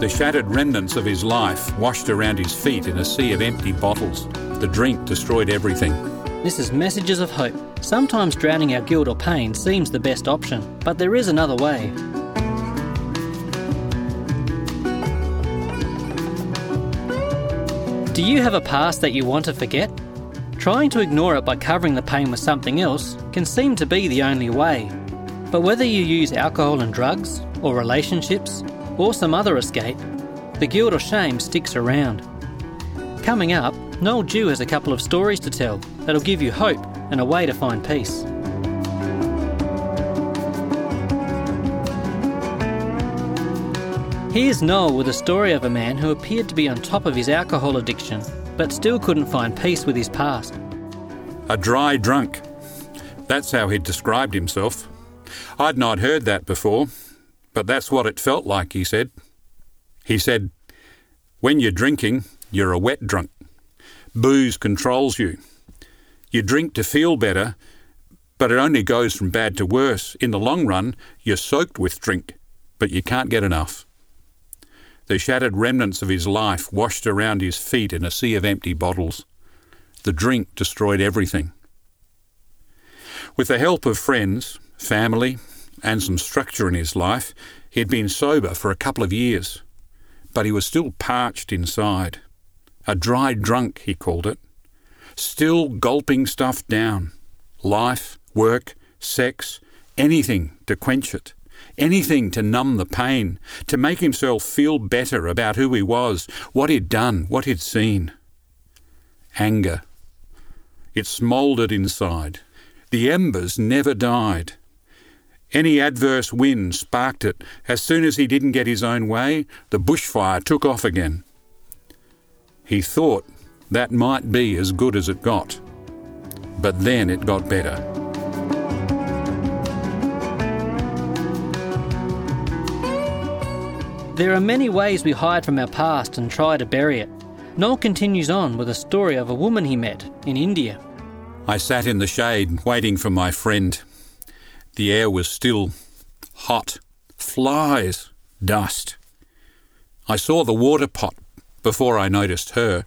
The shattered remnants of his life washed around his feet in a sea of empty bottles. The drink destroyed everything. This is Messages of Hope. Sometimes drowning our guilt or pain seems the best option, but there is another way. Do you have a past that you want to forget? Trying to ignore it by covering the pain with something else can seem to be the only way. But whether you use alcohol and drugs, or relationships, or some other escape, the guilt or shame sticks around. Coming up, Noel Due has a couple of stories to tell that'll give you hope and a way to find peace. Here's Noel with a story of a man who appeared to be on top of his alcohol addiction, but still couldn't find peace with his past. A dry drunk. That's how he described himself. I'd not heard that before, but that's what it felt like, he said. He said, When you're drinking, you're a wet drunk. Booze controls you. You drink to feel better, but it only goes from bad to worse. In the long run, you're soaked with drink, but you can't get enough. The shattered remnants of his life washed around his feet in a sea of empty bottles. The drink destroyed everything. With the help of friends, family, and some structure in his life, he had been sober for a couple of years, but he was still parched inside. A dry drunk, he called it still gulping stuff down life, work, sex, anything to quench it, anything to numb the pain, to make himself feel better about who he was, what he'd done, what he'd seen. Anger. It smouldered inside. The embers never died. Any adverse wind sparked it. As soon as he didn't get his own way, the bushfire took off again. He thought that might be as good as it got. But then it got better. There are many ways we hide from our past and try to bury it. Noel continues on with a story of a woman he met in India. I sat in the shade waiting for my friend. The air was still, hot, flies, dust. I saw the water pot before I noticed her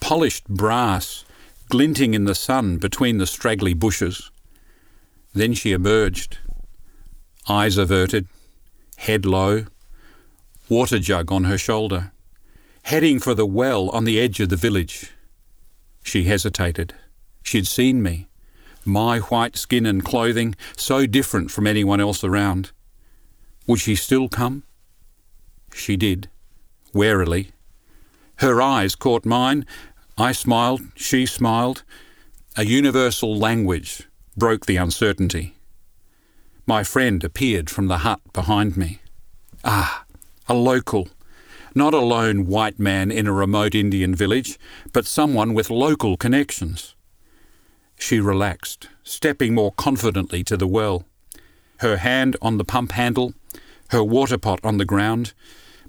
polished brass glinting in the sun between the straggly bushes. Then she emerged, eyes averted, head low, water jug on her shoulder, heading for the well on the edge of the village. She hesitated. She'd seen me, my white skin and clothing so different from anyone else around. Would she still come? She did, warily. Her eyes caught mine, I smiled, she smiled. A universal language broke the uncertainty. My friend appeared from the hut behind me. Ah, a local. Not a lone white man in a remote Indian village, but someone with local connections. She relaxed, stepping more confidently to the well. Her hand on the pump handle, her water pot on the ground,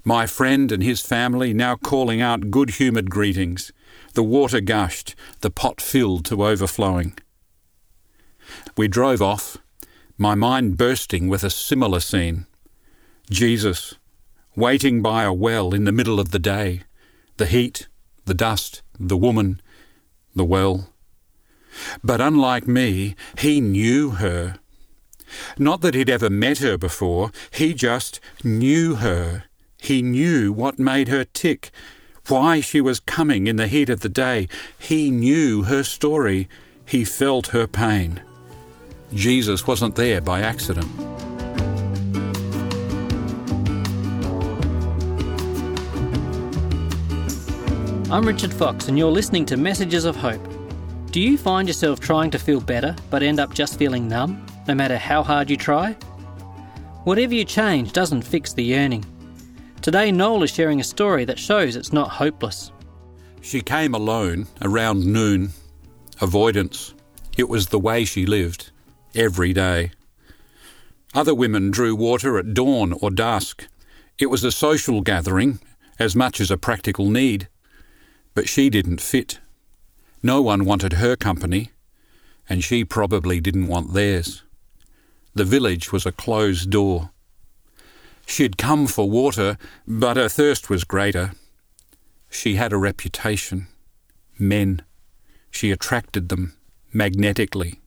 my friend and his family now calling out good humoured greetings. The water gushed, the pot filled to overflowing. We drove off, my mind bursting with a similar scene. Jesus, waiting by a well in the middle of the day, the heat, the dust, the woman, the well. But unlike me, he knew her. Not that he'd ever met her before, he just knew her. He knew what made her tick, why she was coming in the heat of the day. He knew her story. He felt her pain. Jesus wasn't there by accident. I'm Richard Fox, and you're listening to Messages of Hope. Do you find yourself trying to feel better but end up just feeling numb, no matter how hard you try? Whatever you change doesn't fix the yearning. Today, Noel is sharing a story that shows it's not hopeless. She came alone around noon. Avoidance. It was the way she lived, every day. Other women drew water at dawn or dusk. It was a social gathering as much as a practical need. But she didn't fit. No one wanted her company, and she probably didn't want theirs. The village was a closed door. She'd come for water, but her thirst was greater. She had a reputation. Men. She attracted them magnetically.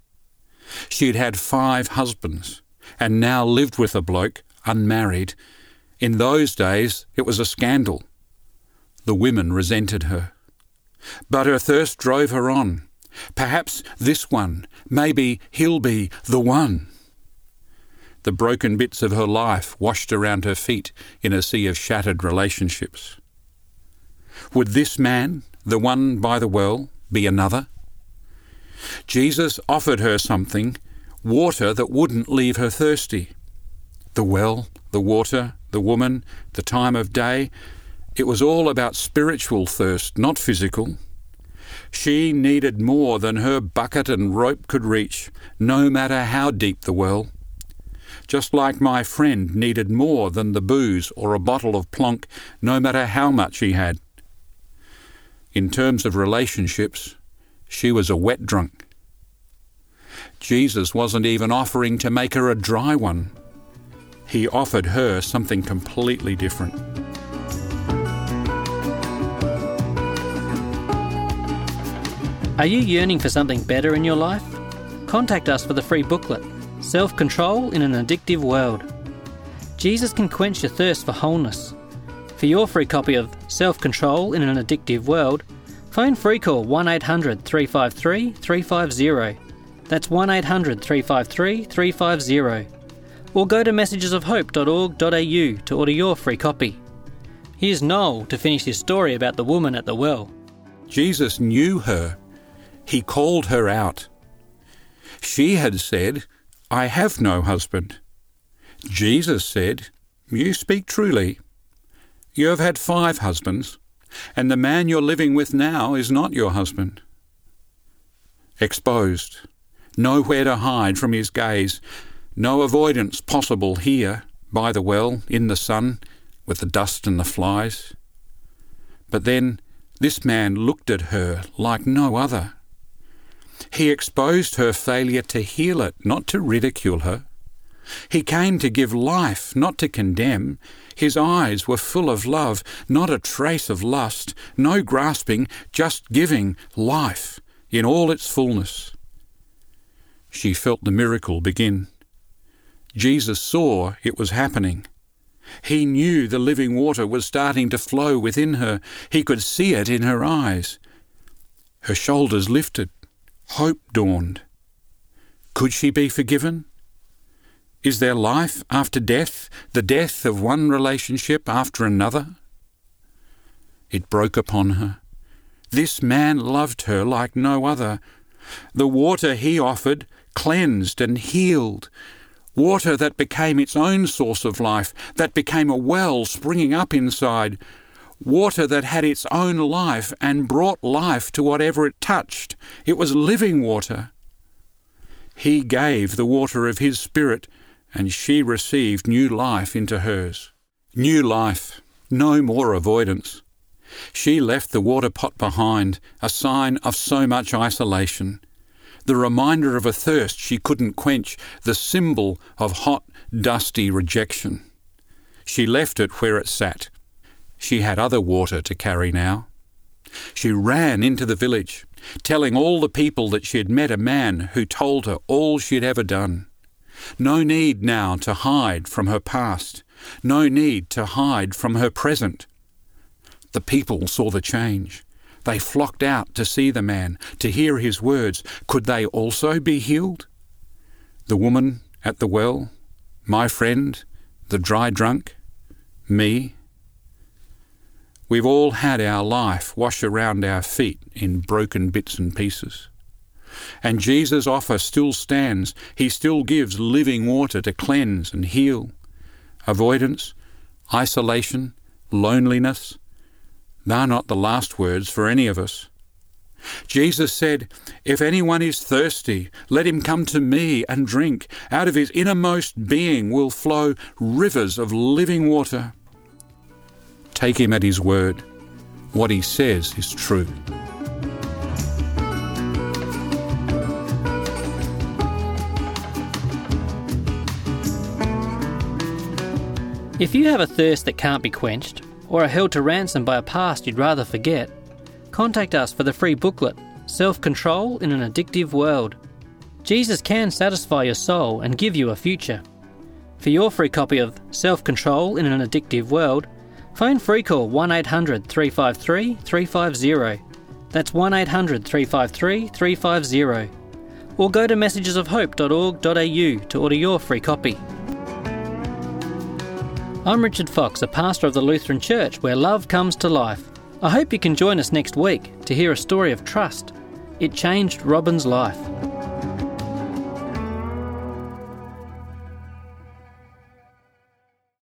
She'd had five husbands and now lived with a bloke, unmarried. In those days, it was a scandal. The women resented her. But her thirst drove her on. Perhaps this one, maybe he'll be the one. The broken bits of her life washed around her feet in a sea of shattered relationships. Would this man, the one by the well, be another? Jesus offered her something, water that wouldn't leave her thirsty. The well, the water, the woman, the time of day, it was all about spiritual thirst, not physical. She needed more than her bucket and rope could reach, no matter how deep the well. Just like my friend needed more than the booze or a bottle of plonk, no matter how much he had. In terms of relationships, she was a wet drunk. Jesus wasn't even offering to make her a dry one. He offered her something completely different. Are you yearning for something better in your life? Contact us for the free booklet, Self Control in an Addictive World. Jesus can quench your thirst for wholeness. For your free copy of Self Control in an Addictive World, phone free call 1 800 353 350. That's 1 800 353 350. Or go to messagesofhope.org.au to order your free copy. Here's Noel to finish his story about the woman at the well. Jesus knew her he called her out. She had said, I have no husband. Jesus said, You speak truly. You have had five husbands, and the man you're living with now is not your husband. Exposed, nowhere to hide from his gaze, no avoidance possible here, by the well, in the sun, with the dust and the flies. But then this man looked at her like no other. He exposed her failure to heal it, not to ridicule her. He came to give life, not to condemn. His eyes were full of love, not a trace of lust, no grasping, just giving life in all its fullness. She felt the miracle begin. Jesus saw it was happening. He knew the living water was starting to flow within her. He could see it in her eyes. Her shoulders lifted. Hope dawned. Could she be forgiven? Is there life after death, the death of one relationship after another? It broke upon her. This man loved her like no other. The water he offered cleansed and healed. Water that became its own source of life, that became a well springing up inside, water that had its own life and brought life to whatever it touched. It was living water. He gave the water of His Spirit, and she received new life into hers. New life, no more avoidance. She left the water pot behind, a sign of so much isolation. The reminder of a thirst she couldn't quench, the symbol of hot, dusty rejection. She left it where it sat, she had other water to carry now. She ran into the village, telling all the people that she had met a man who told her all she had ever done. No need now to hide from her past, no need to hide from her present. The people saw the change. They flocked out to see the man, to hear his words. Could they also be healed? The woman at the well, my friend, the dry drunk, me, We've all had our life wash around our feet in broken bits and pieces. And Jesus' offer still stands. He still gives living water to cleanse and heal. Avoidance, isolation, loneliness, they're not the last words for any of us. Jesus said, If anyone is thirsty, let him come to me and drink. Out of his innermost being will flow rivers of living water. Take him at his word. What he says is true. If you have a thirst that can't be quenched, or are held to ransom by a past you'd rather forget, contact us for the free booklet, Self Control in an Addictive World. Jesus can satisfy your soul and give you a future. For your free copy of Self Control in an Addictive World, phone free call 1 800 353 350. That's 1 800 353 350. Or go to messagesofhope.org.au to order your free copy. I'm Richard Fox, a pastor of the Lutheran Church where love comes to life. I hope you can join us next week to hear a story of trust. It changed Robin's life.